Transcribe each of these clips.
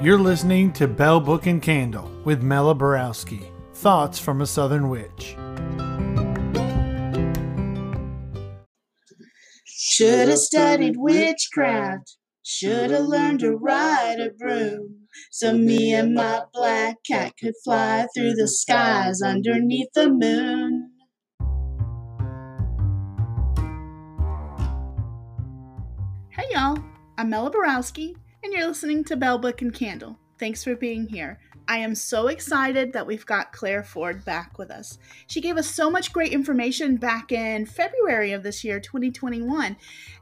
You're listening to Bell Book and Candle with Mela Borowski. Thoughts from a Southern Witch. Should have studied witchcraft. Should have learned to ride a broom. So me and my black cat could fly through the skies underneath the moon. Hey y'all, I'm Mela Borowski, and you're listening to Bell Book and Candle. Thanks for being here. I am so excited that we've got Claire Ford back with us. She gave us so much great information back in February of this year, 2021,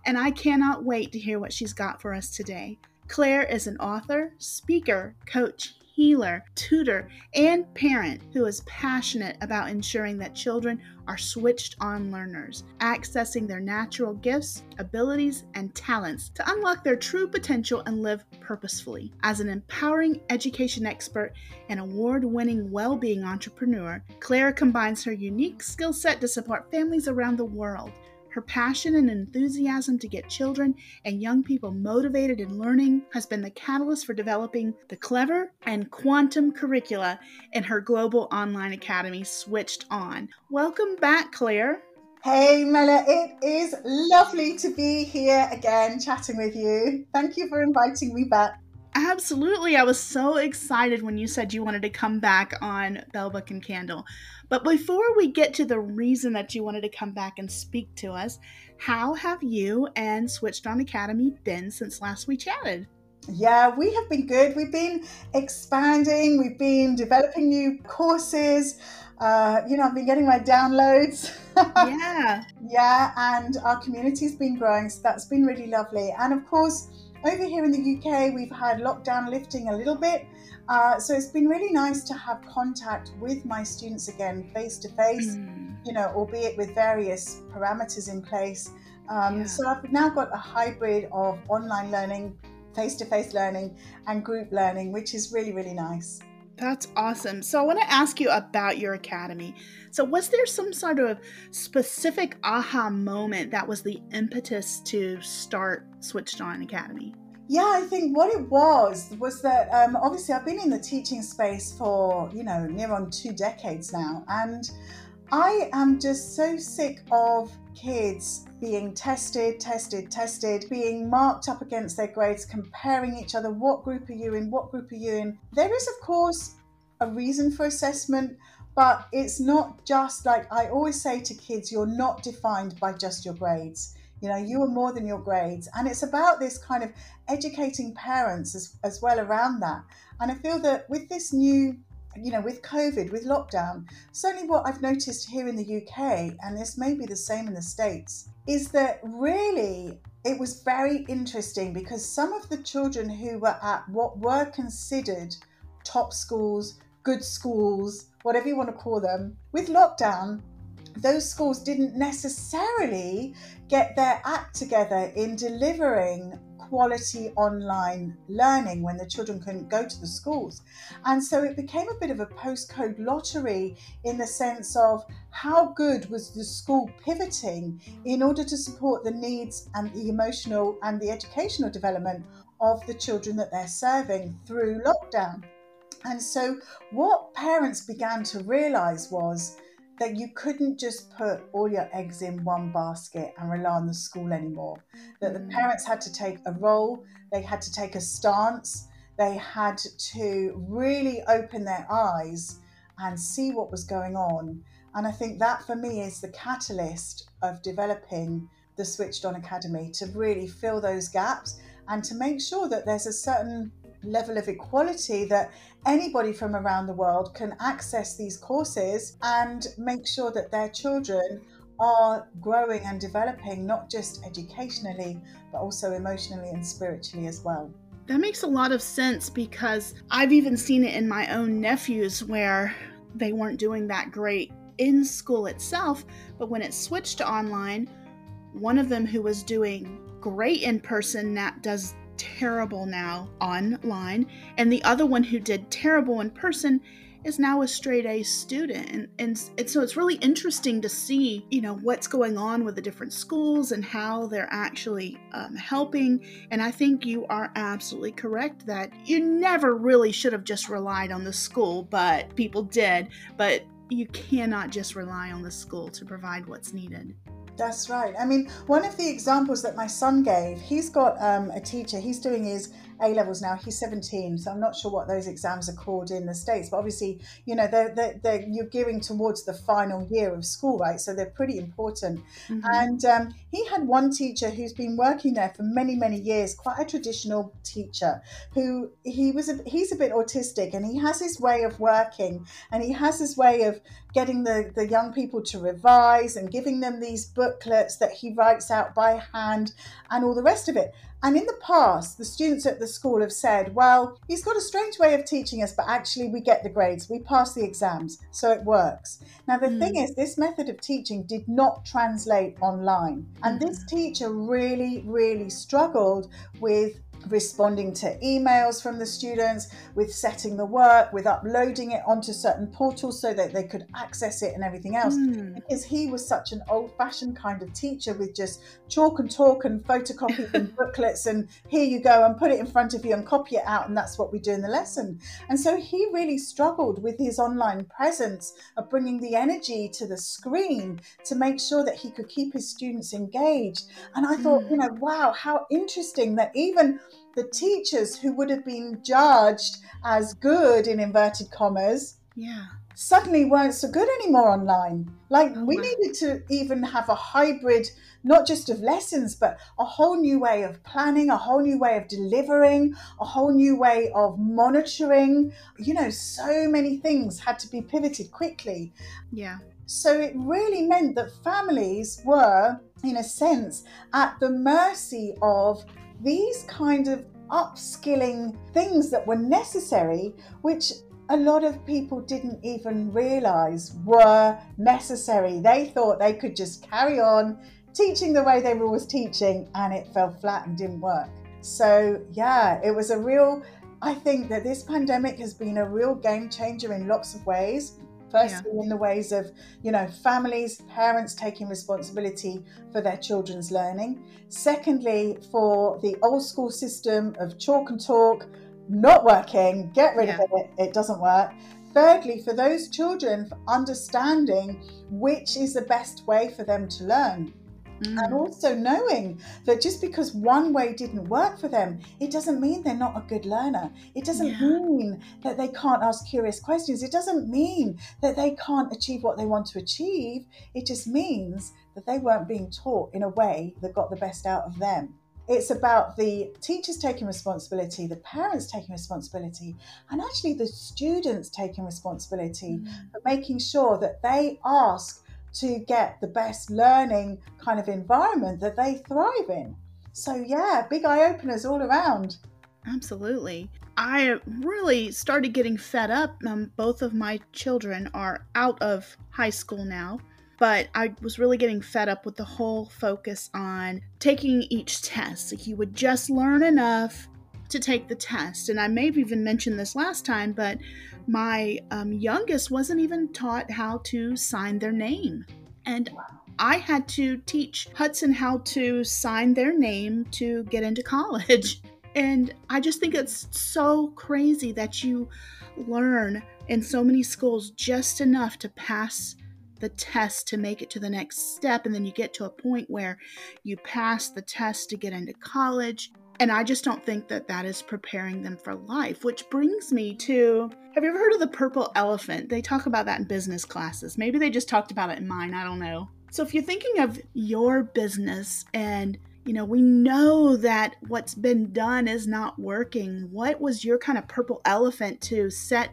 and I cannot wait to hear what she's got for us today. Claire is an author, speaker, coach, healer, tutor, and parent who is passionate about ensuring that children are switched on learners, accessing their natural gifts, abilities, and talents to unlock their true potential and live purposefully. As an empowering education expert and award winning well being entrepreneur, Claire combines her unique skill set to support families around the world. Her passion and enthusiasm to get children and young people motivated in learning has been the catalyst for developing the clever and quantum curricula in her global online academy, Switched On. Welcome back, Claire. Hey Mela, it is lovely to be here again chatting with you. Thank you for inviting me back. Absolutely. I was so excited when you said you wanted to come back on Bell Book and Candle. But before we get to the reason that you wanted to come back and speak to us, how have you and Switched On Academy been since last we chatted? Yeah, we have been good. We've been expanding, we've been developing new courses. Uh, you know, I've been getting my downloads. yeah. yeah, and our community's been growing, so that's been really lovely. And of course, over here in the UK, we've had lockdown lifting a little bit. Uh, so it's been really nice to have contact with my students again, face to face, you know, albeit with various parameters in place. Um, yeah. So I've now got a hybrid of online learning, face to face learning, and group learning, which is really, really nice. That's awesome. So I want to ask you about your academy. So was there some sort of specific aha moment that was the impetus to start Switched On Academy? Yeah, I think what it was was that um, obviously I've been in the teaching space for you know near on two decades now, and I am just so sick of kids being tested, tested, tested, being marked up against their grades, comparing each other. What group are you in? What group are you in? There is, of course, a reason for assessment, but it's not just like I always say to kids, you're not defined by just your grades. You know, you are more than your grades. And it's about this kind of educating parents as, as well around that. And I feel that with this new you know, with COVID, with lockdown, certainly what I've noticed here in the UK, and this may be the same in the States, is that really it was very interesting because some of the children who were at what were considered top schools, good schools, whatever you want to call them, with lockdown, those schools didn't necessarily get their act together in delivering quality online learning when the children couldn't go to the schools. And so it became a bit of a postcode lottery in the sense of how good was the school pivoting in order to support the needs and the emotional and the educational development of the children that they're serving through lockdown. And so, what parents began to realize was that you couldn't just put all your eggs in one basket and rely on the school anymore. That the mm. parents had to take a role, they had to take a stance, they had to really open their eyes and see what was going on. And I think that for me is the catalyst of developing the Switched On Academy to really fill those gaps and to make sure that there's a certain level of equality that anybody from around the world can access these courses and make sure that their children are growing and developing not just educationally but also emotionally and spiritually as well. That makes a lot of sense because I've even seen it in my own nephews where they weren't doing that great in school itself, but when it switched to online, one of them who was doing great in person that does terrible now online, and the other one who did terrible in person is now a straight A student. And, and, and so it's really interesting to see, you know, what's going on with the different schools and how they're actually um, helping. And I think you are absolutely correct that you never really should have just relied on the school, but people did. But you cannot just rely on the school to provide what's needed. That's right. I mean, one of the examples that my son gave, he's got um, a teacher, he's doing his a levels now. He's 17, so I'm not sure what those exams are called in the States, but obviously, you know, they're, they're, they're you're gearing towards the final year of school, right? So they're pretty important. Mm-hmm. And um, he had one teacher who's been working there for many, many years, quite a traditional teacher who he was, a, he's a bit autistic and he has his way of working and he has his way of getting the, the young people to revise and giving them these booklets that he writes out by hand and all the rest of it. And in the past, the students at the school have said, well, he's got a strange way of teaching us, but actually we get the grades, we pass the exams, so it works. Now, the mm. thing is, this method of teaching did not translate online. And this teacher really, really struggled with responding to emails from the students, with setting the work, with uploading it onto certain portals so that they could access it and everything else. Mm. Because he was such an old fashioned kind of teacher with just chalk and talk and photocopies and booklets and here you go and put it in front of you and copy it out and that's what we do in the lesson. And so he really struggled with his online presence of bringing the energy to the screen to make sure that he could keep his students engaged. And I thought, mm. you know, wow, how interesting that even the teachers who would have been judged as good in inverted commas yeah. suddenly weren't so good anymore online. Like oh, we wow. needed to even have a hybrid not just of lessons but a whole new way of planning a whole new way of delivering a whole new way of monitoring. You know so many things had to be pivoted quickly. Yeah. So it really meant that families were in a sense at the mercy of these kind of upskilling things that were necessary, which a lot of people didn't even realize were necessary. They thought they could just carry on teaching the way they were always teaching, and it fell flat and didn't work. So, yeah, it was a real, I think that this pandemic has been a real game changer in lots of ways. Firstly, yeah. in the ways of, you know, families, parents taking responsibility for their children's learning. Secondly, for the old school system of chalk and talk not working, get rid yeah. of it, it doesn't work. Thirdly, for those children, for understanding which is the best way for them to learn. Mm. And also knowing that just because one way didn't work for them, it doesn't mean they're not a good learner. It doesn't yeah. mean that they can't ask curious questions. It doesn't mean that they can't achieve what they want to achieve. It just means that they weren't being taught in a way that got the best out of them. It's about the teachers taking responsibility, the parents taking responsibility, and actually the students taking responsibility mm. for making sure that they ask to get the best learning kind of environment that they thrive in. So, yeah, big eye openers all around. Absolutely. I really started getting fed up. Um, both of my children are out of high school now, but I was really getting fed up with the whole focus on taking each test. Like you would just learn enough to take the test. And I may have even mentioned this last time, but my um, youngest wasn't even taught how to sign their name. And I had to teach Hudson how to sign their name to get into college. And I just think it's so crazy that you learn in so many schools just enough to pass the test to make it to the next step. And then you get to a point where you pass the test to get into college. And I just don't think that that is preparing them for life, which brings me to have you ever heard of the purple elephant? They talk about that in business classes. Maybe they just talked about it in mine, I don't know. So if you're thinking of your business and you know, we know that what's been done is not working. What was your kind of purple elephant to set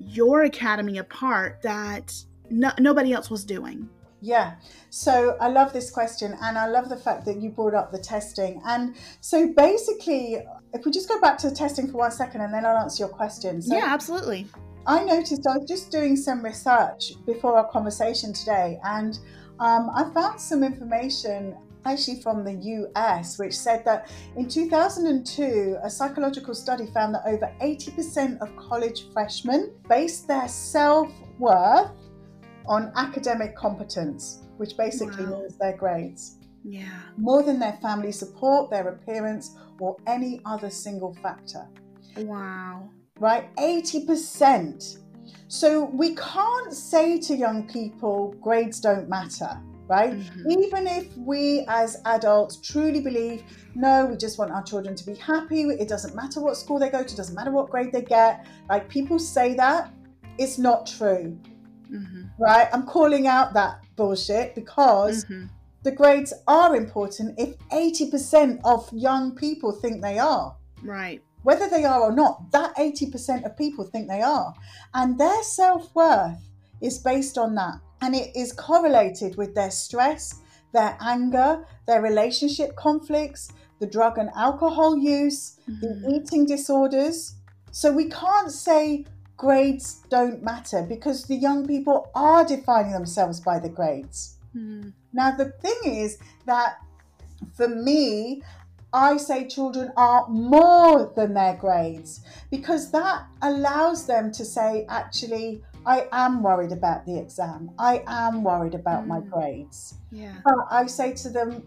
your academy apart that no, nobody else was doing? Yeah. So I love this question and I love the fact that you brought up the testing. And so basically, if we just go back to the testing for one second and then I'll answer your question. So yeah, absolutely. I noticed I was just doing some research before our conversation today and um, I found some information actually from the US, which said that in 2002, a psychological study found that over 80% of college freshmen based their self worth on academic competence, which basically Wow. means their grades, Yeah. more than their family support, their appearance, or any other single factor Wow. right? 80%. So we can't say to young people, grades don't matter, right? Mhm. Even if we as adults truly believe, no, we just want our children to be happy, it doesn't matter what school they go to, doesn't matter what grade they get, like people say that, it's not true, hmm right? I'm calling out that bullshit because hmm the grades are important if 80% of young people think they are Right. whether they are or not, that 80% of people think they are. And their self worth is based on that. And it is correlated with their stress, their anger, their relationship conflicts, the drug and alcohol use, the Mhm. eating disorders. So we can't say grades don't matter because the young people are defining themselves by the grades. Mhm. Now, the thing is that for me, I say children are more than their grades because that allows them to say, actually, I am worried about the exam. I am worried about my Mm. grades. Yeah. But I say to them,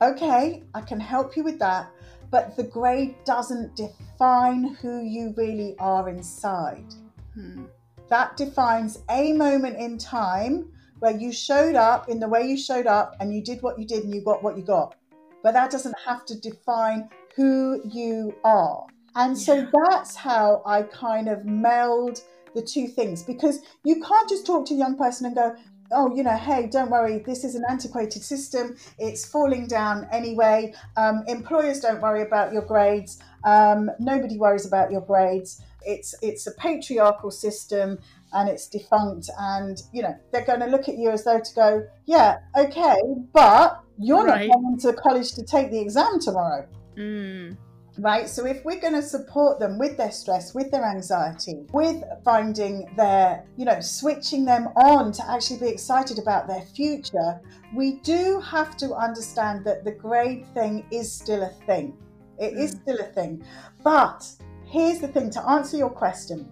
okay, I can help you with that, but the grade doesn't define who you really are inside Hmm. that defines a moment in time where you showed up in the way you showed up and you did what you did and you got what you got. But that doesn't have to define who you are. And so Yeah. that's how I kind of meld the two things because you can't just talk to a young person and go, oh, you know, hey, don't worry, this is an antiquated system. It's falling down anyway. Um, employers don't worry about your grades. Um, nobody worries about your grades. It's it's a patriarchal system and it's defunct. And you know, they're going to look at you as though to go, yeah, okay, but you're Right. not going to college to take the exam tomorrow Mm. right? So if we're going to support them with their stress, with their anxiety, with finding their, you know, switching them on to actually be excited about their future, we do have to understand that the grade thing is still a thing. It is Mm. still a thing. But here's the thing to answer your question.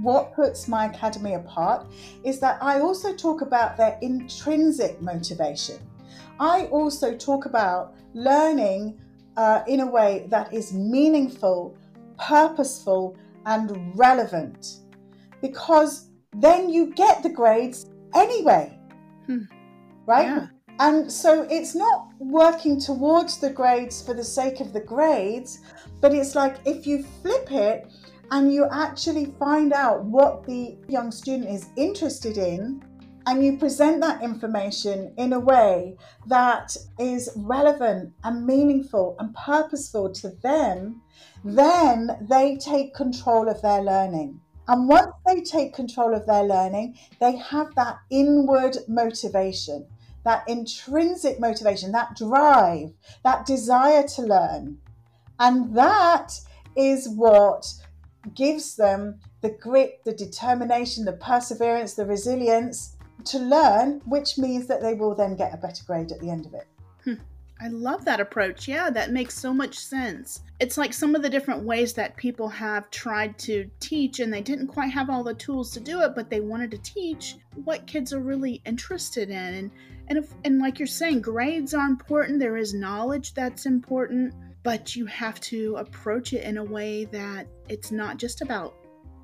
What puts my academy apart is that I also talk about their intrinsic motivation. I also talk about learning uh, in a way that is meaningful, purposeful, and relevant. Because then you get the grades anyway. Hmm. Right? Yeah. And so it's not working towards the grades for the sake of the grades, but it's like if you flip it and you actually find out what the young student is interested in, and you present that information in a way that is relevant and meaningful and purposeful to them, then they take control of their learning. And once they take control of their learning, they have that inward motivation, that intrinsic motivation, that drive, that desire to learn. And that is what gives them the grit, the determination, the perseverance, the resilience to learn, which means that they will then get a better grade at the end of it. Hmm. I love that approach. Yeah, that makes so much sense. It's like some of the different ways that people have tried to teach and they didn't quite have all the tools to do it, but they wanted to teach what kids are really interested in. And and if and like you're saying, grades are important. There is knowledge that's important, but you have to approach it in a way that it's not just about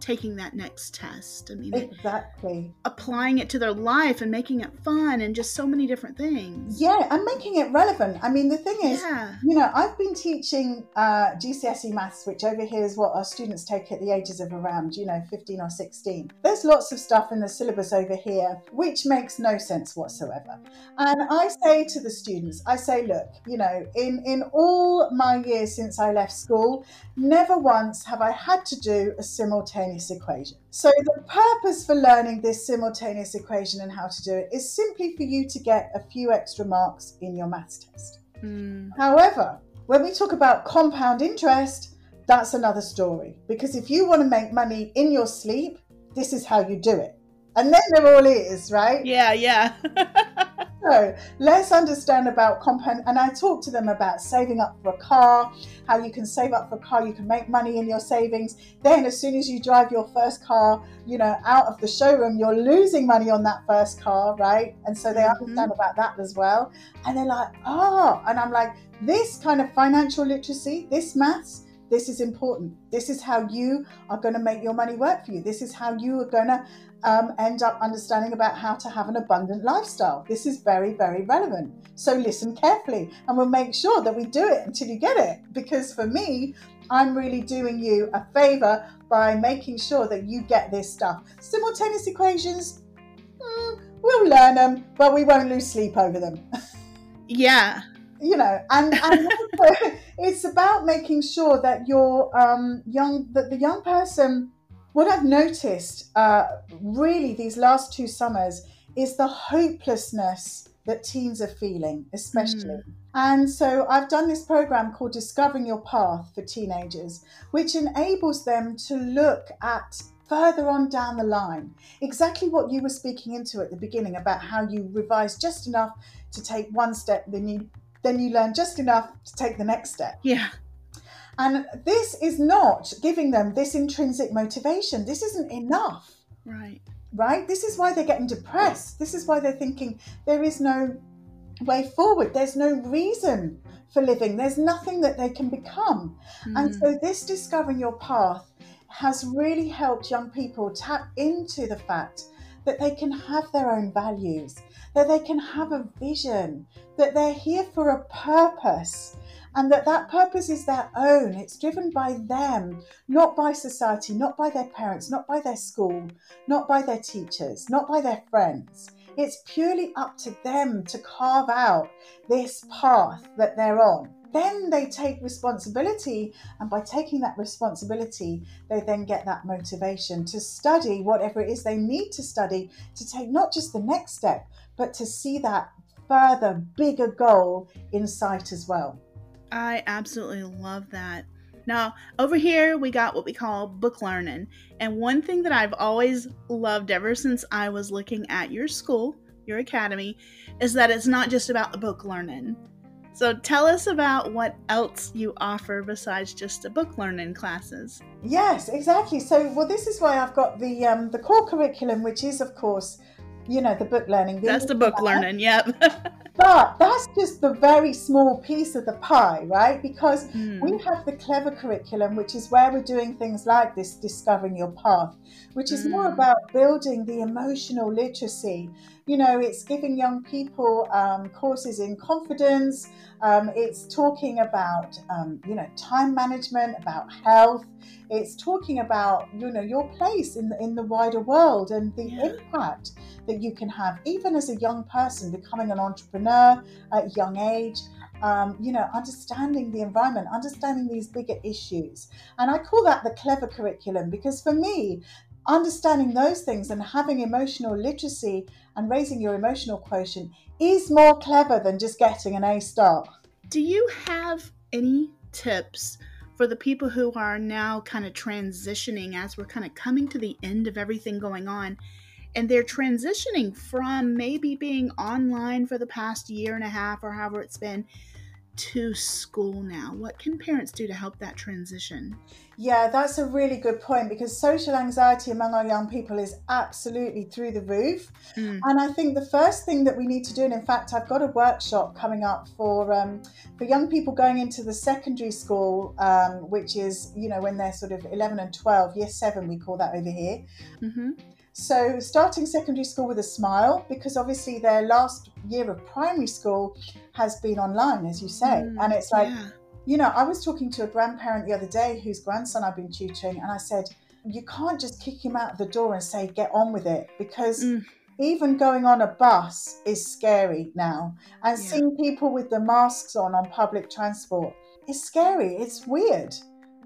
taking that next test. I mean, Exactly. applying it to their life and making it fun and just so many different things. Yeah, and making it relevant. I mean, the thing is, Yeah. you know, I've been teaching uh, GCSE maths, which over here is what our students take at the ages of around, you know, 15 or 16. There's lots of stuff in the syllabus over here which makes no sense whatsoever. And I say to the students, I say, look, you know, in, in all my years since I left school, never once have I had to do a simultaneous equation. So the purpose for learning this simultaneous equation and how to do it is simply for you to get a few extra marks in your maths test. Mm. However, when we talk about compound interest, that's another story. Because if you want to make money in your sleep, this is how you do it. And then there all is, right? Yeah, yeah. so let's understand about compound. And I talk to them about saving up for a car, how you can save up for a car, you can make money in your savings. Then, as soon as you drive your first car, you know, out of the showroom, you're losing money on that first car, right? And so they Mhm. understand about that as well. And they're like, oh, and I'm like, this kind of financial literacy, this maths, this is important. This is how you are going to make your money work for you. This is how you are going to um, end up understanding about how to have an abundant lifestyle. This is very, very relevant. So listen carefully and we'll make sure that we do it until you get it. Because for me, I'm really doing you a favor by making sure that you get this stuff. Simultaneous equations, mm, we'll learn them, but we won't lose sleep over them Yeah. You know and, and also it's about making sure that your um, young that the young person what i've noticed uh, really these last two summers is the hopelessness that teens are feeling especially. And so i've done this program called discovering your path for teenagers which enables them to look at further on down the line exactly what you were speaking into at the beginning about how you revise just enough to take one step then you then you learn just enough to take the next step. Yeah. And this is not giving them this intrinsic motivation. This isn't enough, Right. right? This is why they're getting depressed. This is why they're thinking there is no way forward. There's no reason for living. There's nothing that they can become. And Mm. so, this discovering your path has really helped young people tap into the fact that they can have their own values, that they can have a vision, that they're here for a purpose, and that that purpose is their own. It's driven by them, not by society, not by their parents, not by their school, not by their teachers, not by their friends. It's purely up to them to carve out this path that they're on. Then they take responsibility, and by taking that responsibility, they then get that motivation to study whatever it is they need to study to take not just the next step, but to see that further, bigger goal in sight as well. I absolutely love that. Now, over here, we got what we call book learning. And one thing that I've always loved ever since I was looking at your school, your academy, is that it's not just about the book learning. So tell us about what else you offer besides just the book learning classes. Yes, exactly. So, well, this is why I've got the um, the core curriculum, which is, of course, you know, the book learning. That's the book learning, yep. But that's just the very small piece of the pie, right? Because Mm, we have the clever curriculum, which is where we're doing things like this discovering your path, which is more Mm. about building the emotional literacy. You know, it's giving young people um, courses in confidence. Um, it's talking about, um, you know, time management, about health. It's talking about, you know, your place in the, in the wider world and the Yeah. impact that you can have, even as a young person becoming an entrepreneur at a young age. Um, you know, understanding the environment, understanding these bigger issues. And I call that the clever curriculum because for me, understanding those things and having emotional literacy and raising your emotional quotient is more clever than just getting an A star. Do you have any tips for the people who are now kind of transitioning as we're kind of coming to the end of everything going on? And they're transitioning from maybe being online for the past year and a half or however it's been to school now. What can parents do to help that transition? Yeah, that's a really good point because social anxiety among our young people is absolutely through the roof. Mm. And I think the first thing that we need to do, and in fact, I've got a workshop coming up for um, for young people going into the secondary school, um, which is you know when they're sort of 11 and 12, year seven, we call that over here. hmm So starting secondary school with a smile, because obviously their last year of primary school has been online, as you say, Mm, and it's like yeah. You know, I was talking to a grandparent the other day whose grandson I've been tutoring, and I said, you can't just kick him out of the door and say, get on with it, because Mm. even going on a bus is scary now. And Yeah. seeing people with the masks on on public transport is scary. It's weird,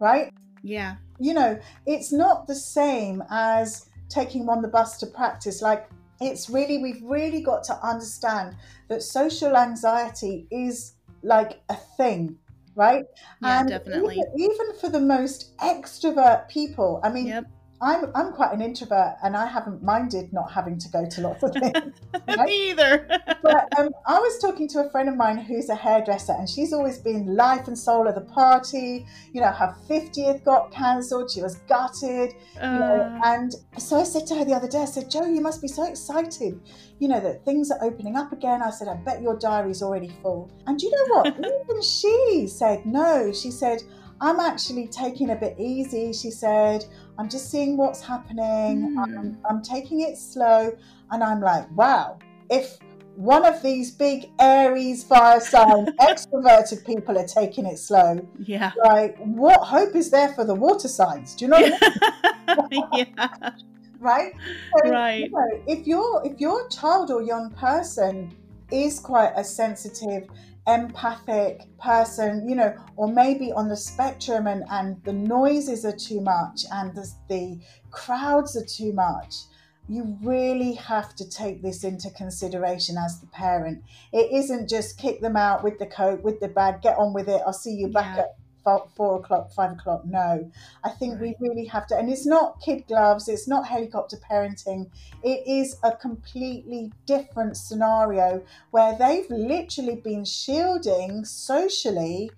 right? yeah. You know, it's not the same as taking him on the bus to practice. Like, it's really, we've really got to understand that social anxiety is like a thing, right? Yeah, And definitely. Even, even for the most extrovert people, I mean, Yep. I'm I'm quite an introvert, and I haven't minded not having to go to lots of things. Me either. but um, I was talking to a friend of mine who's a hairdresser, and she's always been life and soul of the party. You know, her fiftieth got cancelled. She was gutted. You know, Uh, and so I said to her the other day, I said, Joe, you must be so excited. You know that things are opening up again. I said, I bet your diary's already full. And you know what? Even she said no. She said. I'm actually taking a bit easy. She said, I'm just seeing what's happening. Mm. I'm, I'm taking it slow. And I'm like, wow, if one of these big Aries fire sign extroverted people are taking it slow, yeah. like what hope is there for the water signs? Do you know what I mean? yeah. right? So, Right. You know, if your if your child or young person is quite a sensitive, empathic person, you know, or maybe on the spectrum and, and the noises are too much and the, the crowds are too much, you really have to take this into consideration as the parent. It isn't just kick them out with the coat, with the bag, get on with it, I'll see you back Yeah. at four, four o'clock, five o'clock. No, I think we really have to, and it's not kid gloves, it's not helicopter parenting. It is a completely different scenario where they've literally been shielding socially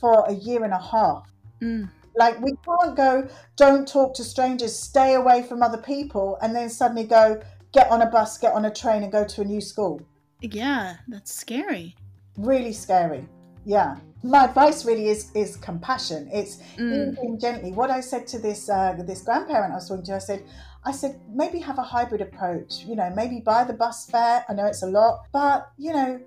for a year and a half. Mm. Like, we can't go, don't talk to strangers, stay away from other people, and then suddenly go, get on a bus, get on a train, and go to a new school. Yeah, that's scary. Really scary. Yeah. My advice really is is compassion. It's Mm. easing gently. What I said to this uh, this grandparent I was talking to, I said, I said maybe have a hybrid approach. You know, maybe buy the bus fare. I know it's a lot, but you know,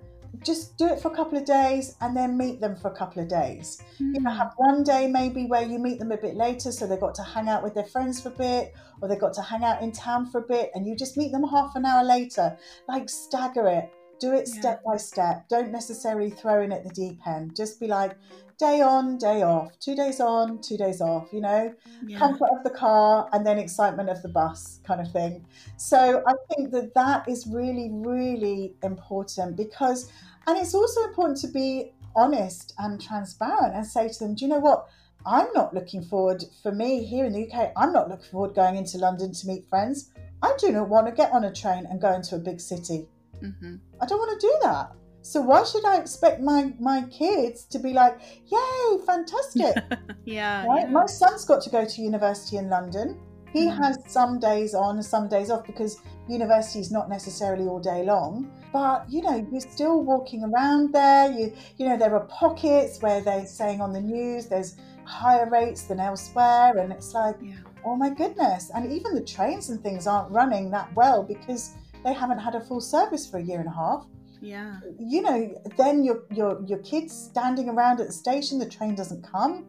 just do it for a couple of days and then meet them for a couple of days. You know, Mm. have one day maybe where you meet them a bit later, so they've got to hang out with their friends for a bit, or they've got to hang out in town for a bit, and you just meet them half an hour later. Like stagger it. Do it Yeah. step by step. Don't necessarily throw in at the deep end. Just be like, day on, day off, two days on, two days off, you know, Yeah. comfort of the car and then excitement of the bus kind of thing. So I think that that is really, really important because, and it's also important to be honest and transparent and say to them, do you know what? I'm not looking forward, for me here in the UK, I'm not looking forward going into London to meet friends. I do not want to get on a train and go into a big city. Hmm I don't want to do that. So why should I expect my my kids to be like, "Yay, fantastic!" yeah. right? yeah. My son's got to go to university in London. He Mhm. has some days on and some days off because university is not necessarily all day long. But you know, you're still walking around there. You you know, there are pockets where they're saying on the news there's higher rates than elsewhere, and it's like, Yeah. oh my goodness! And even the trains and things aren't running that well because they haven't had a full service for a year and a half Yeah. you know, then your your your kids standing around at the station, the train doesn't come.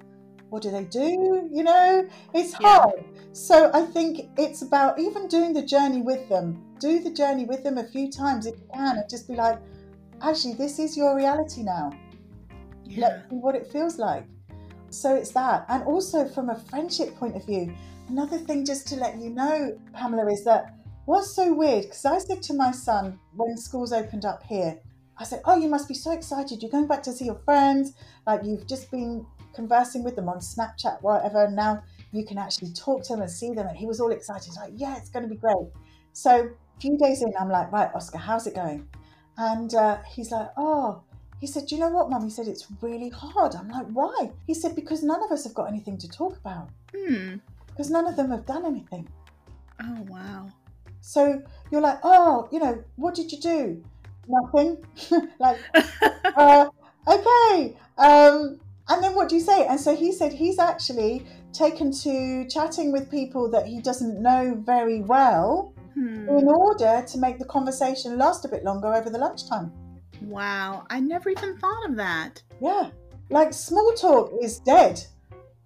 What do they do? You know, it's Yeah. hard. So I think it's about even doing the journey with them. Do the journey with them a few times if you can, and just be like, actually, this is your reality now. Yeah. Let's see what it feels like. So it's that, and also from a friendship point of view, another thing just to let you know, Pamela, is that what's so weird because I said to my son when schools opened up here, I said, "Oh, you must be so excited! You're going back to see your friends. Like you've just been conversing with them on Snapchat, whatever. And now you can actually talk to them and see them." And he was all excited, He's like, "Yeah, it's going to be great." So a few days in, I'm like, "Right, Oscar, how's it going?" And uh, he's like, "Oh." He said, Do you know what, Mum? He said, It's really hard. I'm like, Why? He said, Because none of us have got anything to talk about. Hmm. Because none of them have done anything. Oh wow. So you're like, Oh, you know, what did you do? Nothing. like, uh, okay. Um, and then what do you say? And so he said he's actually taken to chatting with people that he doesn't know very well Hmm. in order to make the conversation last a bit longer over the lunchtime. Wow. I never even thought of that. Yeah. Like small talk is dead.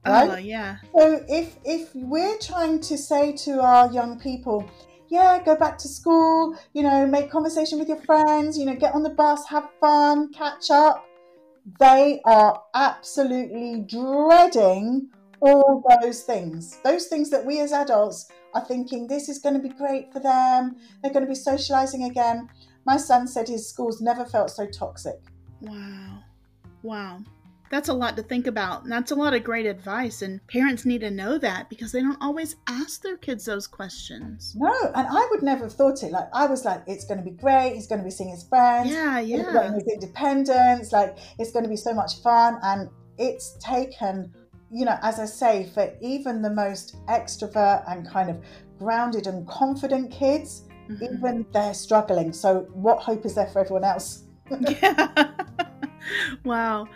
Right? Oh yeah. So if if we're trying to say to our young people, yeah, go back to school, you know, make conversation with your friends, you know, get on the bus, have fun, catch up, they are absolutely dreading all those things. Those things that we as adults are thinking this is going to be great for them. They're going to be socializing again. My son said his schools never felt so toxic. Wow. Wow. That's a lot to think about. And that's a lot of great advice. And parents need to know that because they don't always ask their kids those questions. No, and I would never have thought it. Like, I was like, it's going to be great. He's going to be seeing his friends. Yeah, yeah. getting his independence. Like, it's going to be so much fun. And it's taken, you know, as I say, for even the most extrovert and kind of grounded and confident kids, Mhm. even they're struggling. So, what hope is there for everyone else? Yeah. wow.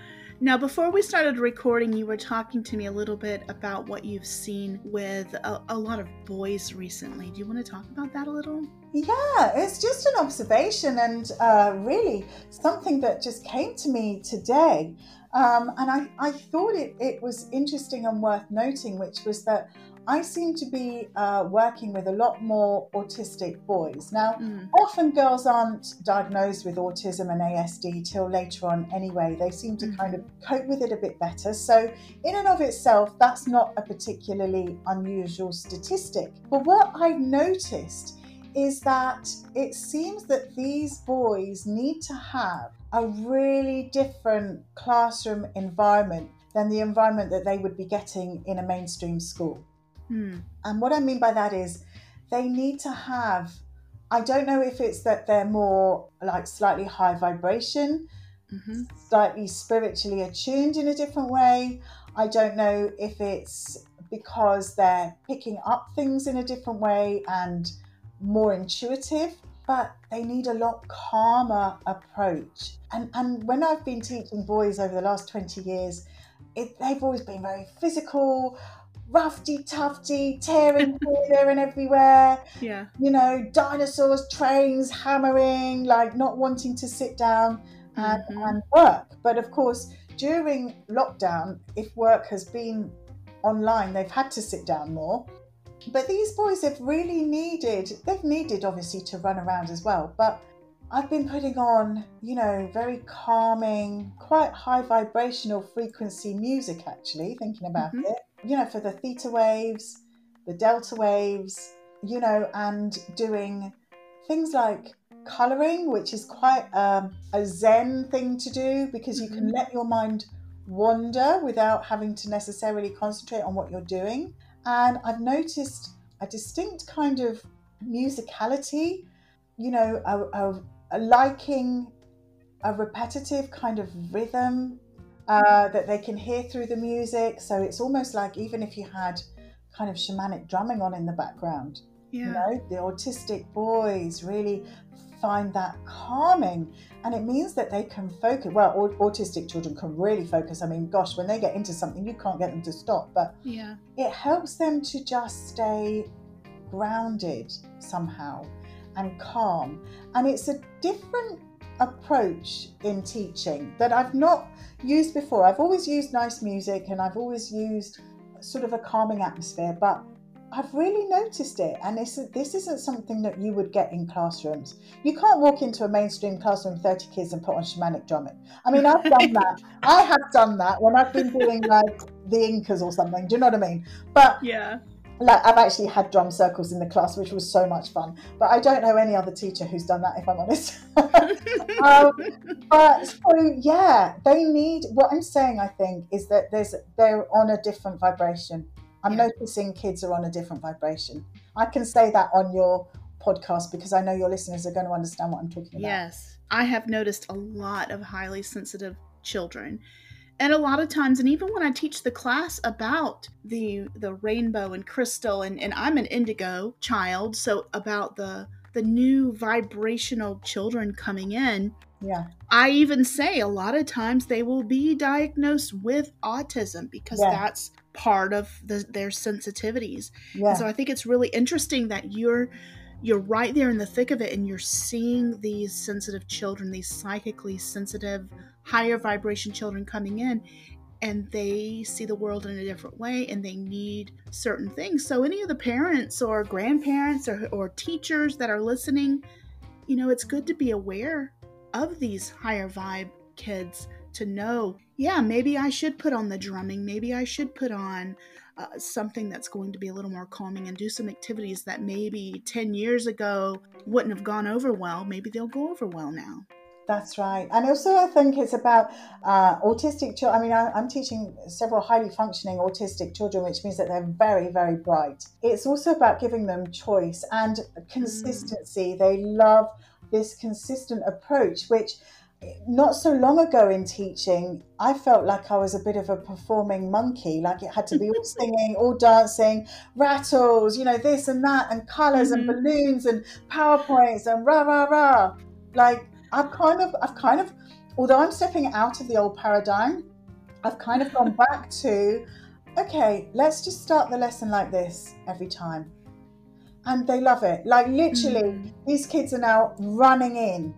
Now, before we started recording, you were talking to me a little bit about what you've seen with a, a lot of boys recently. Do you want to talk about that a little? Yeah, it's just an observation and uh, really something that just came to me today. Um, and I, I thought it, it was interesting and worth noting, which was that I seem to be uh, working with a lot more autistic boys. Now, Mm, often girls aren't diagnosed with autism and ASD till later on anyway. They seem to kind of cope with it a bit better. So, in and of itself, that's not a particularly unusual statistic. But what I've noticed is that it seems that these boys need to have a really different classroom environment than the environment that they would be getting in a mainstream school. Mm, And what I mean by that is they need to have, I don't know if it's that they're more like slightly high vibration, mhm. slightly spiritually attuned in a different way. I don't know if it's because they're picking up things in a different way and more intuitive, but they need a lot calmer approach. And and when I've been teaching boys over the last 20 years, it, they've always been very physical, roughy tufty, tearing here, there, and everywhere Yeah. you know, dinosaurs, trains, hammering, like not wanting to sit down and, Mhm. and work. But of course, during lockdown, if work has been online, they've had to sit down more. But these boys have really needed, they've needed obviously to run around as well. But I've been putting on, you know, very calming, quite high vibrational frequency music actually, thinking about Mhm. it, you know, for the theta waves, the delta waves, you know, and doing things like coloring, which is quite um, a zen thing to do because you can Mhm. let your mind wander without having to necessarily concentrate on what you're doing. And I've noticed a distinct kind of musicality, you know, a, a, a liking a repetitive kind of rhythm uh, that they can hear through the music. So it's almost like even if you had kind of shamanic drumming on in the background, you know, the autistic boys really find that calming. And it means that they can focus. Well, au- autistic children can really focus. I mean, gosh, when they get into something, you can't get them to stop. But Yeah. it helps them to just stay grounded somehow and calm. And it's a different approach in teaching that I've not used before. I've always used nice music and I've always used sort of a calming atmosphere, but I've really noticed it, and this this isn't something that you would get in classrooms. You can't walk into a mainstream classroom with 30 kids and put on shamanic drumming. I mean, I've done that. I have done that when I've been doing like the Incas or something. Do you know what I mean? But Yeah. Like I've actually had drum circles in the class, which was so much fun. But I don't know any other teacher who's done that, if I'm honest. um, but so yeah, they need. What I'm saying, I think, is that there's they're on a different vibration. I'm Yeah. noticing kids are on a different vibration. I can say that on your podcast because I know your listeners are going to understand what I'm talking about. Yes. I have noticed a lot of highly sensitive children. And a lot of times, and even when I teach the class about the the rainbow and crystal, and, and I'm an indigo child, so about the the new vibrational children coming in, Yeah, I even say a lot of times they will be diagnosed with autism because Yeah. that's part of the, their sensitivities. yeah, And so I think it's really interesting that you're you're right there in the thick of it and you're seeing these sensitive children, these psychically sensitive, higher vibration children coming in and they see the world in a different way and they need certain things. So any of the parents or grandparents or, or teachers that are listening, you know, it's good to be aware of these higher vibe kids to know, yeah, maybe I should put on the drumming, maybe I should put on uh, something that's going to be a little more calming and do some activities that maybe 10 years ago wouldn't have gone over well. Maybe they'll go over well now. That's right. And also, I think it's about uh, autistic children. I mean, I, I'm teaching several highly functioning autistic children, which means that they're very, very bright. It's also about giving them choice and consistency. Mm. They love this consistent approach, which not so long ago in teaching, I felt like I was a bit of a performing monkey. Like it had to be all singing, all dancing, rattles, you know, this and that, and colors mm-hmm. and balloons and PowerPoints and rah, rah, rah. Like I've kind of, I've kind of, although I'm stepping out of the old paradigm, I've kind of gone back to, okay, let's just start the lesson like this every time. And they love it. Like literally, mm. these kids are now running in,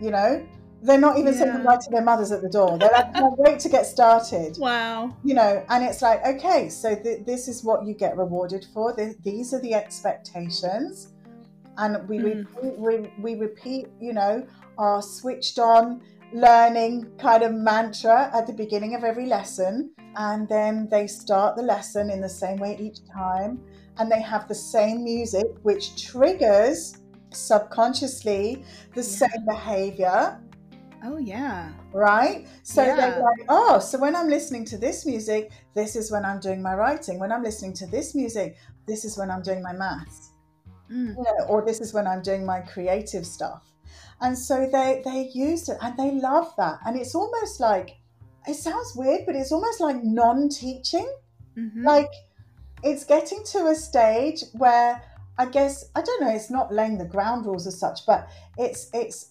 you know, they're not even yeah. saying goodbye to their mothers at the door. They're like, can't wait to get started. Wow. You know, and it's like, okay, so th- this is what you get rewarded for. Th- these are the expectations. And we, mm. repeat, we, we repeat, you know, our switched on learning kind of mantra at the beginning of every lesson. And then they start the lesson in the same way each time. And they have the same music, which triggers subconsciously the yeah. same behavior. Oh, yeah. Right? So yeah. they're like, oh, so when I'm listening to this music, this is when I'm doing my writing. When I'm listening to this music, this is when I'm doing my maths. Mm. You know, or this is when I'm doing my creative stuff and so they they used it and they love that and it's almost like it sounds weird but it's almost like non-teaching mm-hmm. like it's getting to a stage where i guess i don't know it's not laying the ground rules as such but it's it's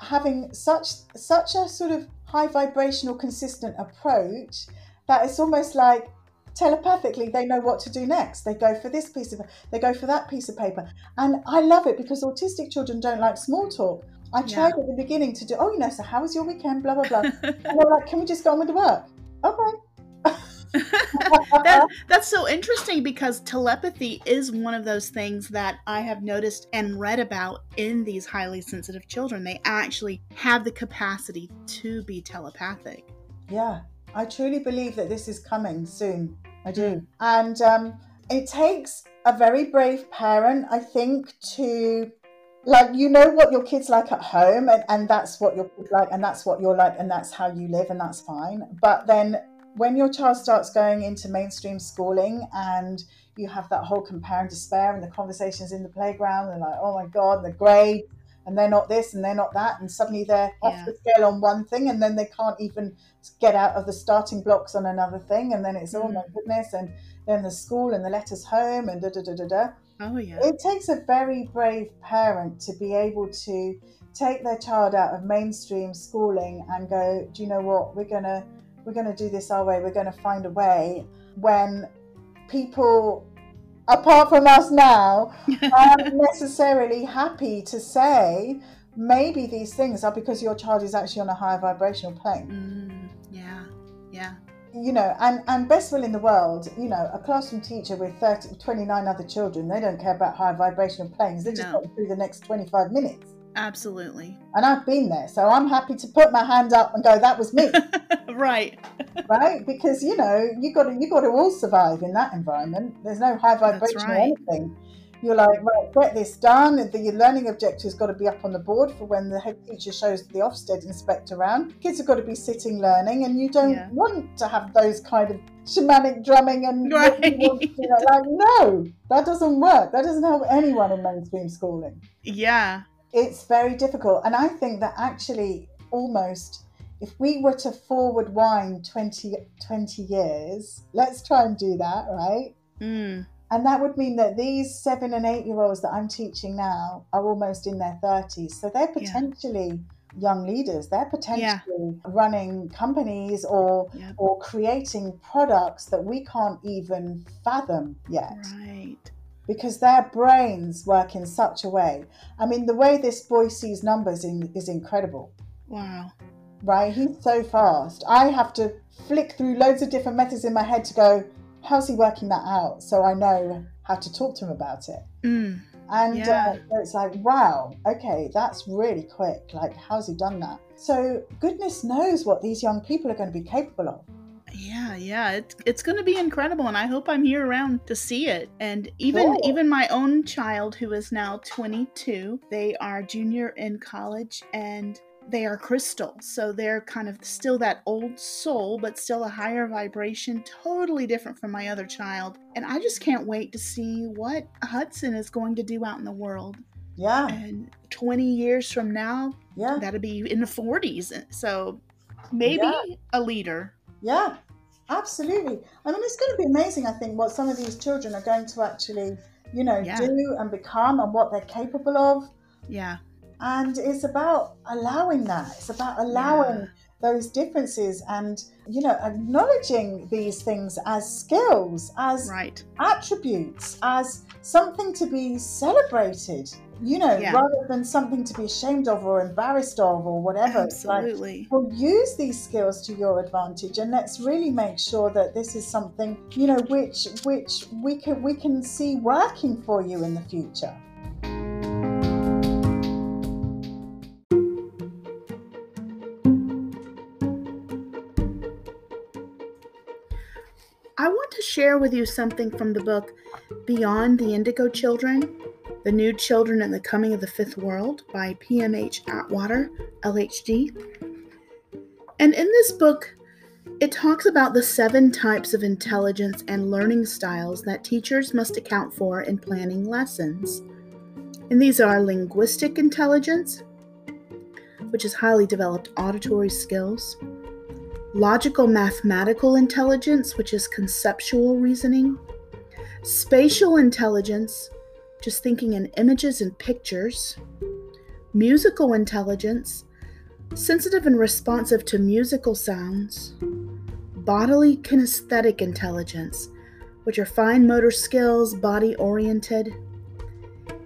having such such a sort of high vibrational consistent approach that it's almost like telepathically they know what to do next. They go for this piece of they go for that piece of paper. And i love it because autistic children don't like small talk. I tried yeah. at the beginning to do oh you know so how was your weekend? Blah blah blah. And they're like can we just go on with the work? Okay that, that's so interesting because telepathy is one of those things that I have noticed and read about in these highly sensitive children. They actually have the capacity to be telepathic. Yeah, I truly believe that this is coming soon. I do. And um, it takes a very brave parent, I think, to like you know what your kids like at home and, and that's what your kids like and that's what you're like and that's how you live and that's fine. But then when your child starts going into mainstream schooling and you have that whole compare and despair and the conversations in the playground and like, oh my God, the grade and they're not this and they're not that and suddenly they're yeah. off the scale on one thing and then they can't even get out of the starting blocks on another thing and then it's mm. oh my mm. goodness and then the school and the letters home and da da da da da oh yeah it takes a very brave parent to be able to take their child out of mainstream schooling and go do you know what we're gonna we're gonna do this our way we're gonna find a way when people apart from us now, aren't necessarily happy to say maybe these things are because your child is actually on a higher vibrational plane. Mm, yeah, yeah. You know, and, and best will in the world, you know, a classroom teacher with 30, 29 other children, they don't care about high vibrational planes. They just no. got through the next 25 minutes. Absolutely. And I've been there. So I'm happy to put my hand up and go, that was me. right. right? Because, you know, you gotta you gotta all survive in that environment. There's no high vibration right. or anything. You're like, right, get this done. The learning objective's got to be up on the board for when the head teacher shows the Ofsted inspector around. Kids have got to be sitting learning, and you don't yeah. want to have those kind of shamanic drumming and right. you know, like no, that doesn't work. That doesn't help anyone in mainstream schooling. Yeah, it's very difficult. And I think that actually, almost, if we were to forward wind 20, 20 years, let's try and do that, right? Mm. And that would mean that these seven and eight year olds that I'm teaching now are almost in their 30s. So they're potentially. Yeah young leaders they're potentially yeah. running companies or or creating products that we can't even fathom yet right because their brains work in such a way. I mean, the way this boy sees numbers in, is incredible. Wow. Right? He's so fast. I have to flick through loads of different methods in my head to go, how's he working that out? So I know how to talk to him about it. Mm. And yeah. uh, it's like, wow, okay, that's really quick. Like, how's he done that? So, goodness knows what these young people are going to be capable of. Yeah, yeah, it's it's going to be incredible, and I hope I'm here around to see it. And even cool. even my own child, who is now 22, they are junior in college, and they are crystal. So they're kind of still that old soul, but still a higher vibration, totally different from my other child. And I just can't wait to see what Hudson is going to do out in the world. Yeah. And 20 years from now, Yeah. that'll be in the 40s. So maybe Yeah. a leader. Yeah. Absolutely. I mean, it's going to be amazing, I think, what some of these children are going to actually, you know, Yeah. do and become and what they're capable of. Yeah. And it's about allowing that. It's about allowing Yeah. those differences and, you know, acknowledging these things as skills, as Right. attributes, as something to be celebrated, you know, Yeah. rather than something to be ashamed of or embarrassed of or whatever. It's like, Absolutely. well, use these skills to your advantage, and let's really make sure that this is something you know which which we can we can see working for you in the future. To share with you something from the book Beyond the Indigo Children The New Children and the Coming of the Fifth World by PMH Atwater, LHD. And in this book, it talks about the seven types of intelligence and learning styles that teachers must account for in planning lessons. And these are linguistic intelligence, which is highly developed auditory skills logical mathematical intelligence, which is conceptual reasoning, spatial intelligence, just thinking in images and pictures, musical intelligence, sensitive and responsive to musical sounds, bodily kinesthetic intelligence, which are fine motor skills, body oriented,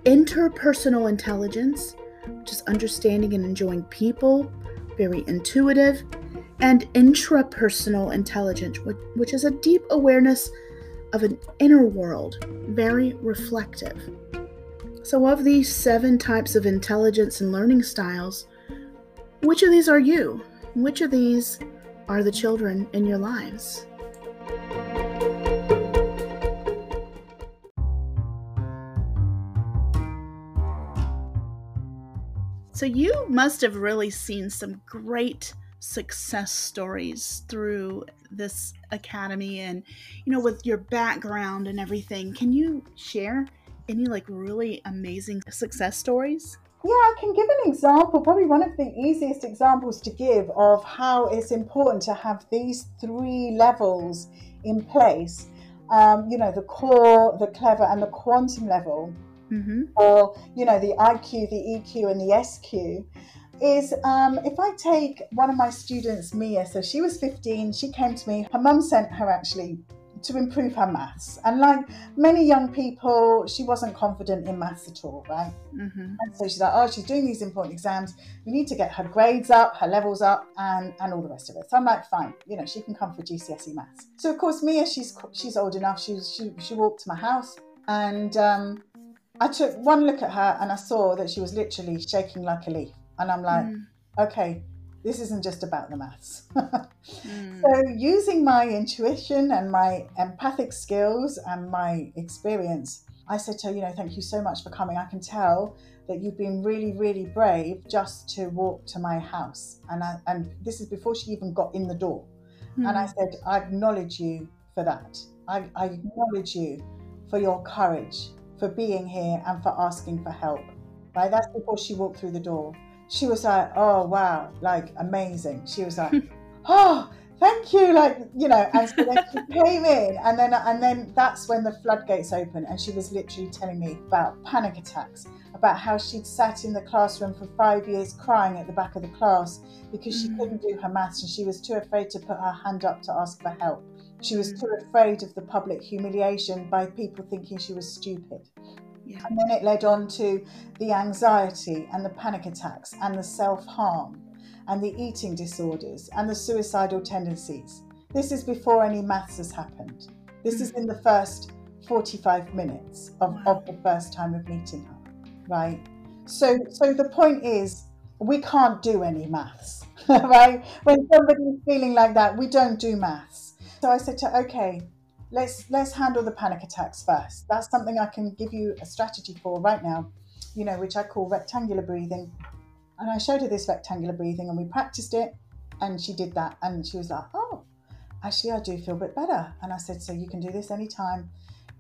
interpersonal intelligence, which is understanding and enjoying people, very intuitive, and intrapersonal intelligence, which, is a deep awareness of an inner world, very reflective. So, of these seven types of intelligence and learning styles, which of these are you? Which of these are the children in your lives? So, you must have really seen some great success stories through this academy and you know with your background and everything can you share any like really amazing success stories Yeah, I can give an example, probably one of the easiest examples to give of how it's important to have these three levels in place. Um, you know, the core, the clever, and the quantum level, mm-hmm. or, you know, the IQ, the EQ, and the SQ. Is um, if I take one of my students, Mia, so she was 15, she came to me, her mum sent her actually to improve her maths. And like many young people, she wasn't confident in maths at all, right? Mm-hmm. And so she's like, oh, she's doing these important exams. We need to get her grades up, her levels up, and and all the rest of it. So I'm like, fine, you know, she can come for GCSE maths. So of course, Mia, she's she's old enough. She she she walked to my house, and um, I took one look at her, and I saw that she was literally shaking like a leaf. And I'm like, Mm. okay, this isn't just about the maths. Mm. So, using my intuition and my empathic skills and my experience, I said to her, you know, thank you so much for coming. I can tell that you've been really, really brave just to walk to my house. And I, and this is before she even got in the door. And I Mm. said, I acknowledge you for that. I, I acknowledge you for your courage, for being here and for asking for help. Right? That's before she walked through the door. She was like, oh, wow, like amazing. She was like, oh, thank you. Like, you know, and so then she came in and then, and then that's when the floodgates opened and she was literally telling me about panic attacks, about how she'd sat in the classroom for five years crying at the back of the class because she Mm. couldn't do her maths and she was too afraid to put her hand up to ask for help. She was Mm. too afraid of the public humiliation by people thinking she was stupid. Yeah. And then it led on to the anxiety and the panic attacks and the self harm and the eating disorders and the suicidal tendencies. This is before any maths has happened. This is hmm. in the first 45 minutes of, of the first time of meeting her, right? So, so the point is, we can't do any maths, right? When somebody's feeling like that, we don't do maths. So I said to her, okay, let's let's handle the panic attacks first. That's something I can give you a strategy for right now, you know, which I call rectangular breathing. And I showed her this rectangular breathing and we practiced it. And she did that. And she was like, oh, actually, I do feel a bit better. And I said, so you can do this anytime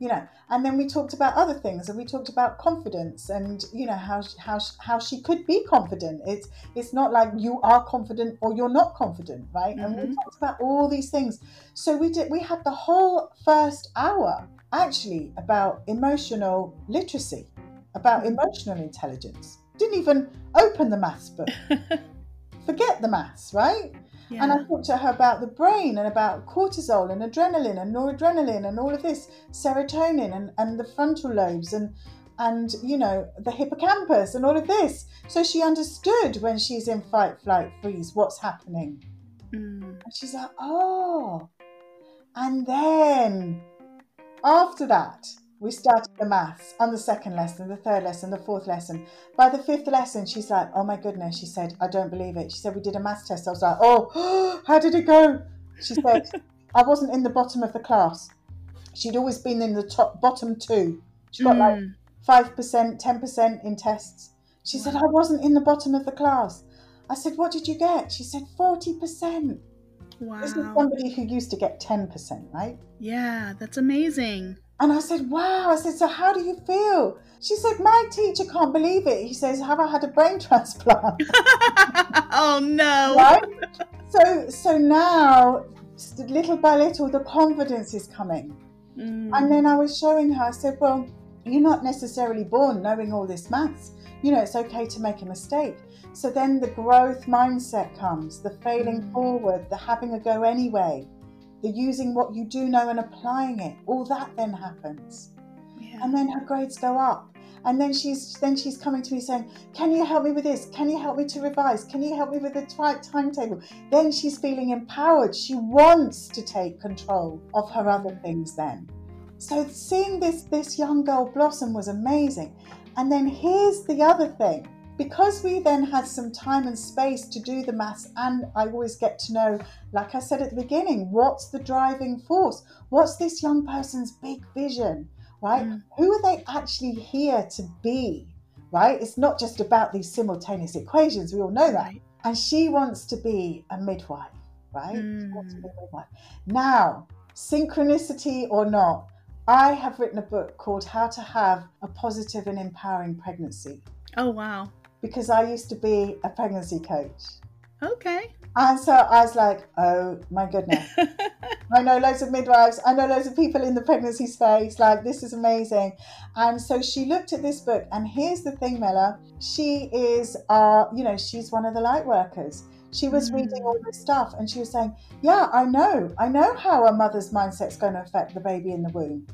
you know and then we talked about other things and we talked about confidence and you know how how how she could be confident it's it's not like you are confident or you're not confident right mm-hmm. and we mm-hmm. talked about all these things so we did we had the whole first hour actually about emotional literacy about mm-hmm. emotional intelligence didn't even open the maths book forget the maths right yeah. And I talked to her about the brain and about cortisol and adrenaline and noradrenaline and all of this, serotonin and, and the frontal lobes and and you know the hippocampus and all of this. So she understood when she's in fight, flight, freeze, what's happening. Mm. And she's like, oh. And then after that, we started the maths on the second lesson, the third lesson, the fourth lesson. By the fifth lesson, she's like, oh my goodness. She said, I don't believe it. She said, we did a maths test. I was like, oh, how did it go? She said, I wasn't in the bottom of the class. She'd always been in the top bottom two. She got mm. like 5%, 10% in tests. She wow. said, I wasn't in the bottom of the class. I said, what did you get? She said, 40%. Wow. This is somebody who used to get 10%, right? Yeah, that's amazing. And I said, Wow. I said, So how do you feel? She said, My teacher can't believe it. He says, Have I had a brain transplant? oh no. Right? So so now little by little the confidence is coming. Mm. And then I was showing her, I said, Well, you're not necessarily born knowing all this maths. You know, it's okay to make a mistake. So then the growth mindset comes, the failing mm. forward, the having a go anyway the using what you do know and applying it. All that then happens. Yeah. and then her grades go up. And then she's then she's coming to me saying can you help me with this? Can you help me to revise? Can you help me with the t- timetable? Then she's feeling empowered. She wants to take control of her other things then. So seeing this this young girl blossom was amazing. And then here's the other thing because we then had some time and space to do the maths, and I always get to know, like I said at the beginning, what's the driving force? What's this young person's big vision, right? Mm. Who are they actually here to be, right? It's not just about these simultaneous equations, we all know that. Right. And she wants to be a midwife, right? Mm. Wants to be a midwife. Now, synchronicity or not, I have written a book called How to Have a Positive and Empowering Pregnancy. Oh, wow because I used to be a pregnancy coach. Okay. And so I was like, oh my goodness. I know loads of midwives. I know loads of people in the pregnancy space. Like, this is amazing. And so she looked at this book. And here's the thing, Mela. She is, uh, you know, she's one of the light workers. She was mm. reading all this stuff and she was saying, yeah, I know. I know how a mother's mindset is going to affect the baby in the womb.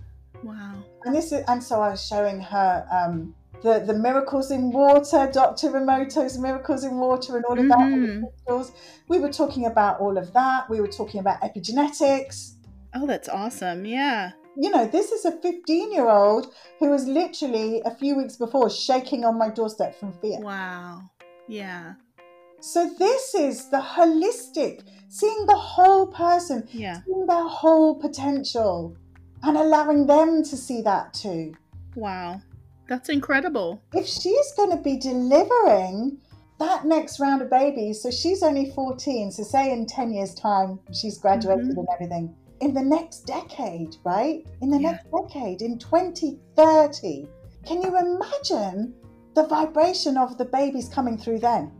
Wow. And this is, and so I was showing her um, the, the miracles in water, Dr. Emoto's miracles in water, and all of mm-hmm. that. We were talking about all of that. We were talking about epigenetics. Oh, that's awesome. Yeah. You know, this is a 15 year old who was literally a few weeks before shaking on my doorstep from fear. Wow. Yeah. So, this is the holistic, seeing the whole person, yeah. seeing their whole potential, and allowing them to see that too. Wow. That's incredible. If she's going to be delivering that next round of babies, so she's only 14, so say in 10 years' time she's graduated mm-hmm. and everything. In the next decade, right? In the yeah. next decade, in 2030, can you imagine the vibration of the babies coming through then?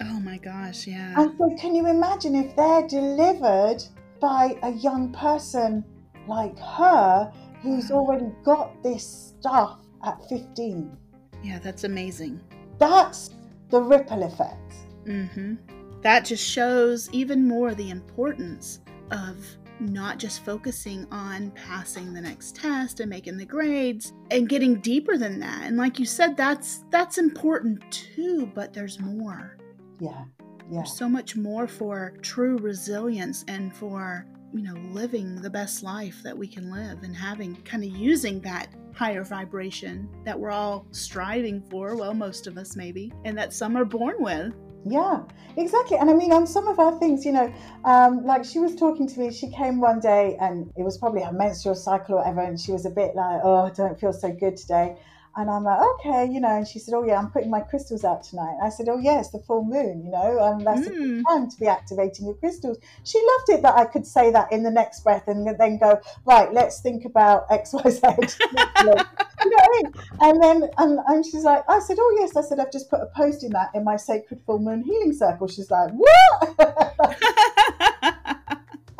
Oh my gosh, yeah. And so, can you imagine if they're delivered by a young person like her who's already got this stuff at 15. Yeah, that's amazing. That's the ripple effect. Mm-hmm. That just shows even more the importance of not just focusing on passing the next test and making the grades and getting deeper than that. And like you said, that's that's important too, but there's more. Yeah. Yeah. There's so much more for true resilience and for, you know, living the best life that we can live and having kind of using that higher vibration that we're all striving for. Well, most of us maybe, and that some are born with. Yeah, exactly. And I mean, on some of our things, you know, um, like she was talking to me, she came one day and it was probably her menstrual cycle or whatever, and she was a bit like, oh, I don't feel so good today. And I'm like, okay, you know. And she said, oh yeah, I'm putting my crystals out tonight. I said, oh yeah, it's the full moon, you know, and that's mm. a good time to be activating your crystals. She loved it that I could say that in the next breath and then go, right, let's think about X, Y, Z. you know what I mean? And then and, and she's like, I said, oh yes. I said, I've just put a post in that in my sacred full moon healing circle. She's like, what?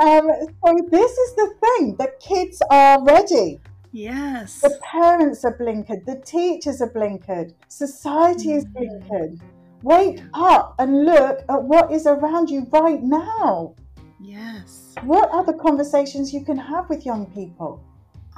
Um, so this is the thing: the kids are ready. Yes. The parents are blinkered. The teachers are blinkered. Society is mm. blinkered. Wake up and look at what is around you right now. Yes. What are the conversations you can have with young people?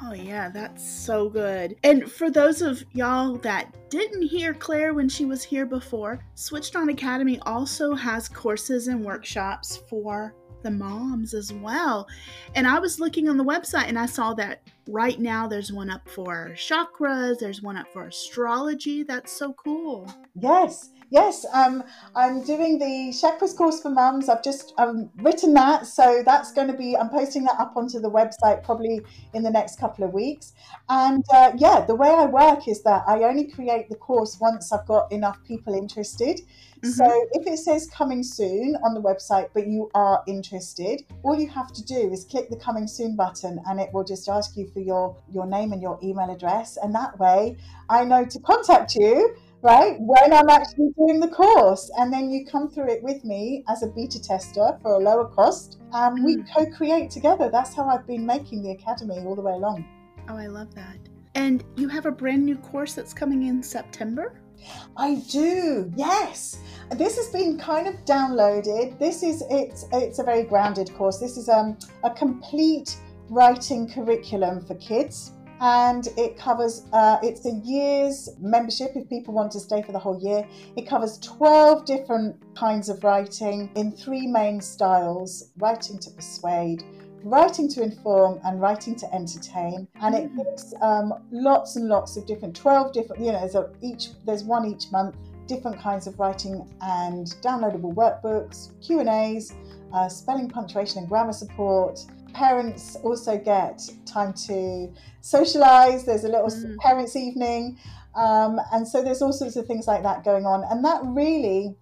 Oh, yeah, that's so good. And for those of y'all that didn't hear Claire when she was here before, Switched On Academy also has courses and workshops for the moms as well. And I was looking on the website and I saw that right now there's one up for chakras, there's one up for astrology. That's so cool. Yes. Yes, um, I'm doing the chakras course for mums. I've just um, written that, so that's going to be. I'm posting that up onto the website probably in the next couple of weeks. And uh, yeah, the way I work is that I only create the course once I've got enough people interested. Mm-hmm. So if it says coming soon on the website, but you are interested, all you have to do is click the coming soon button and it will just ask you for your, your name and your email address. And that way I know to contact you, right, when I'm actually doing the course. And then you come through it with me as a beta tester for a lower cost. And mm-hmm. we mm. co create together. That's how I've been making the academy all the way along. Oh, I love that. And you have a brand new course that's coming in September? I do, yes. This has been kind of downloaded. This is it's it's a very grounded course. This is um, a complete writing curriculum for kids and it covers uh, it's a year's membership if people want to stay for the whole year it covers 12 different kinds of writing in three main styles writing to persuade writing to inform and writing to entertain and it mm. gives um, lots and lots of different 12 different you know there's a, each there's one each month different kinds of writing and downloadable workbooks q and a's uh, spelling punctuation and grammar support parents also get time to socialize there's a little mm. parents evening um, and so there's all sorts of things like that going on and that really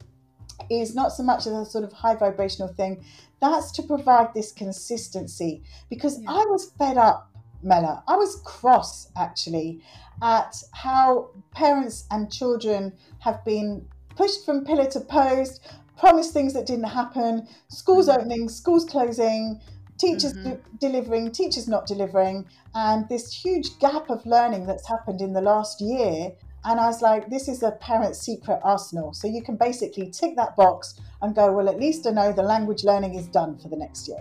is not so much as a sort of high vibrational thing that's to provide this consistency because yeah. I was fed up, Mela. I was cross actually at how parents and children have been pushed from pillar to post, promised things that didn't happen, schools mm-hmm. opening, schools closing, teachers mm-hmm. de- delivering, teachers not delivering, and this huge gap of learning that's happened in the last year and I was like, this is a parent's secret arsenal. So you can basically tick that box and go, well, at least I know the language learning is done for the next year.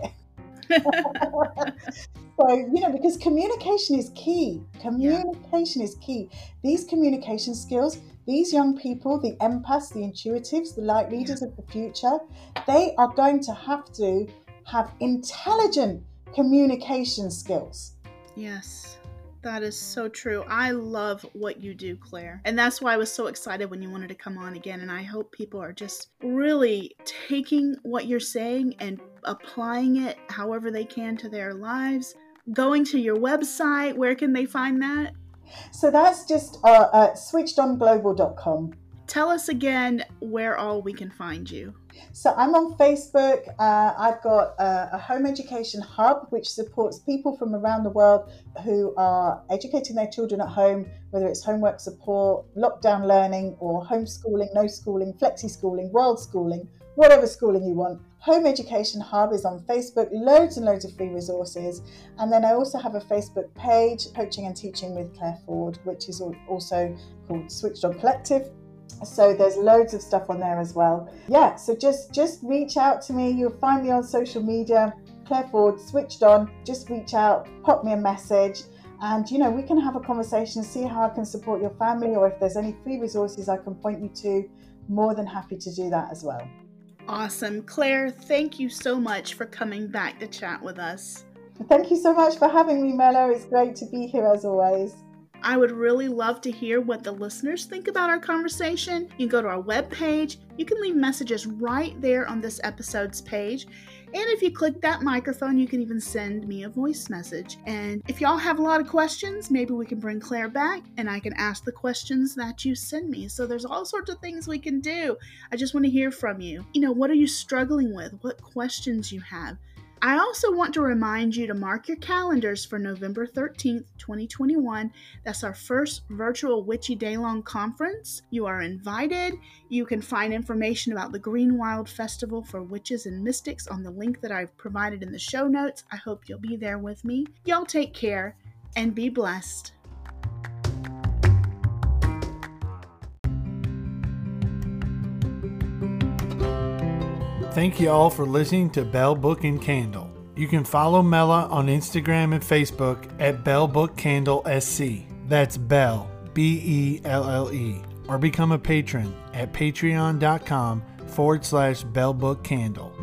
so, you know, because communication is key. Communication yeah. is key. These communication skills, these young people, the empaths, the intuitives, the light leaders yeah. of the future, they are going to have to have intelligent communication skills. Yes. That is so true. I love what you do, Claire. And that's why I was so excited when you wanted to come on again. And I hope people are just really taking what you're saying and applying it however they can to their lives. Going to your website, where can they find that? So that's just uh, at switchedonglobal.com. Tell us again where all we can find you. So I'm on Facebook. Uh, I've got a, a, home education hub which supports people from around the world who are educating their children at home, whether it's homework support, lockdown learning, or homeschooling, no schooling, flexi schooling, world schooling, whatever schooling you want. Home Education Hub is on Facebook, loads and loads of free resources. And then I also have a Facebook page, Coaching and Teaching with Claire Ford, which is also called Switched On Collective so there's loads of stuff on there as well. Yeah so just just reach out to me. You'll find me on social media. Claire ford switched on. Just reach out pop me a message. And you know we can have a conversation see how i can support your family or if there's any free resources i can point you to more than happy to do that as well. Awesome. Claire thank you so much for coming back to chat with us. Thank you so much for having me mela it's great to be here as always I would really love to hear what the listeners think about our conversation. You can go to our webpage. You can leave messages right there on this episode's page. And if you click that microphone, you can even send me a voice message. And if y'all have a lot of questions, maybe we can bring Claire back and I can ask the questions that you send me. So there's all sorts of things we can do. I just want to hear from you. You know, what are you struggling with? What questions you have? I also want to remind you to mark your calendars for November 13th, 2021. That's our first virtual Witchy Day Long conference. You are invited. You can find information about the Green Wild Festival for Witches and Mystics on the link that I've provided in the show notes. I hope you'll be there with me. Y'all take care and be blessed. Thank you all for listening to Belle Book and Candle. You can follow Mela on Instagram and Facebook at Belle Book Candle SC. That's Belle, B E L L E. Or become a patron at patreon.com forward slash Belle Book Candle.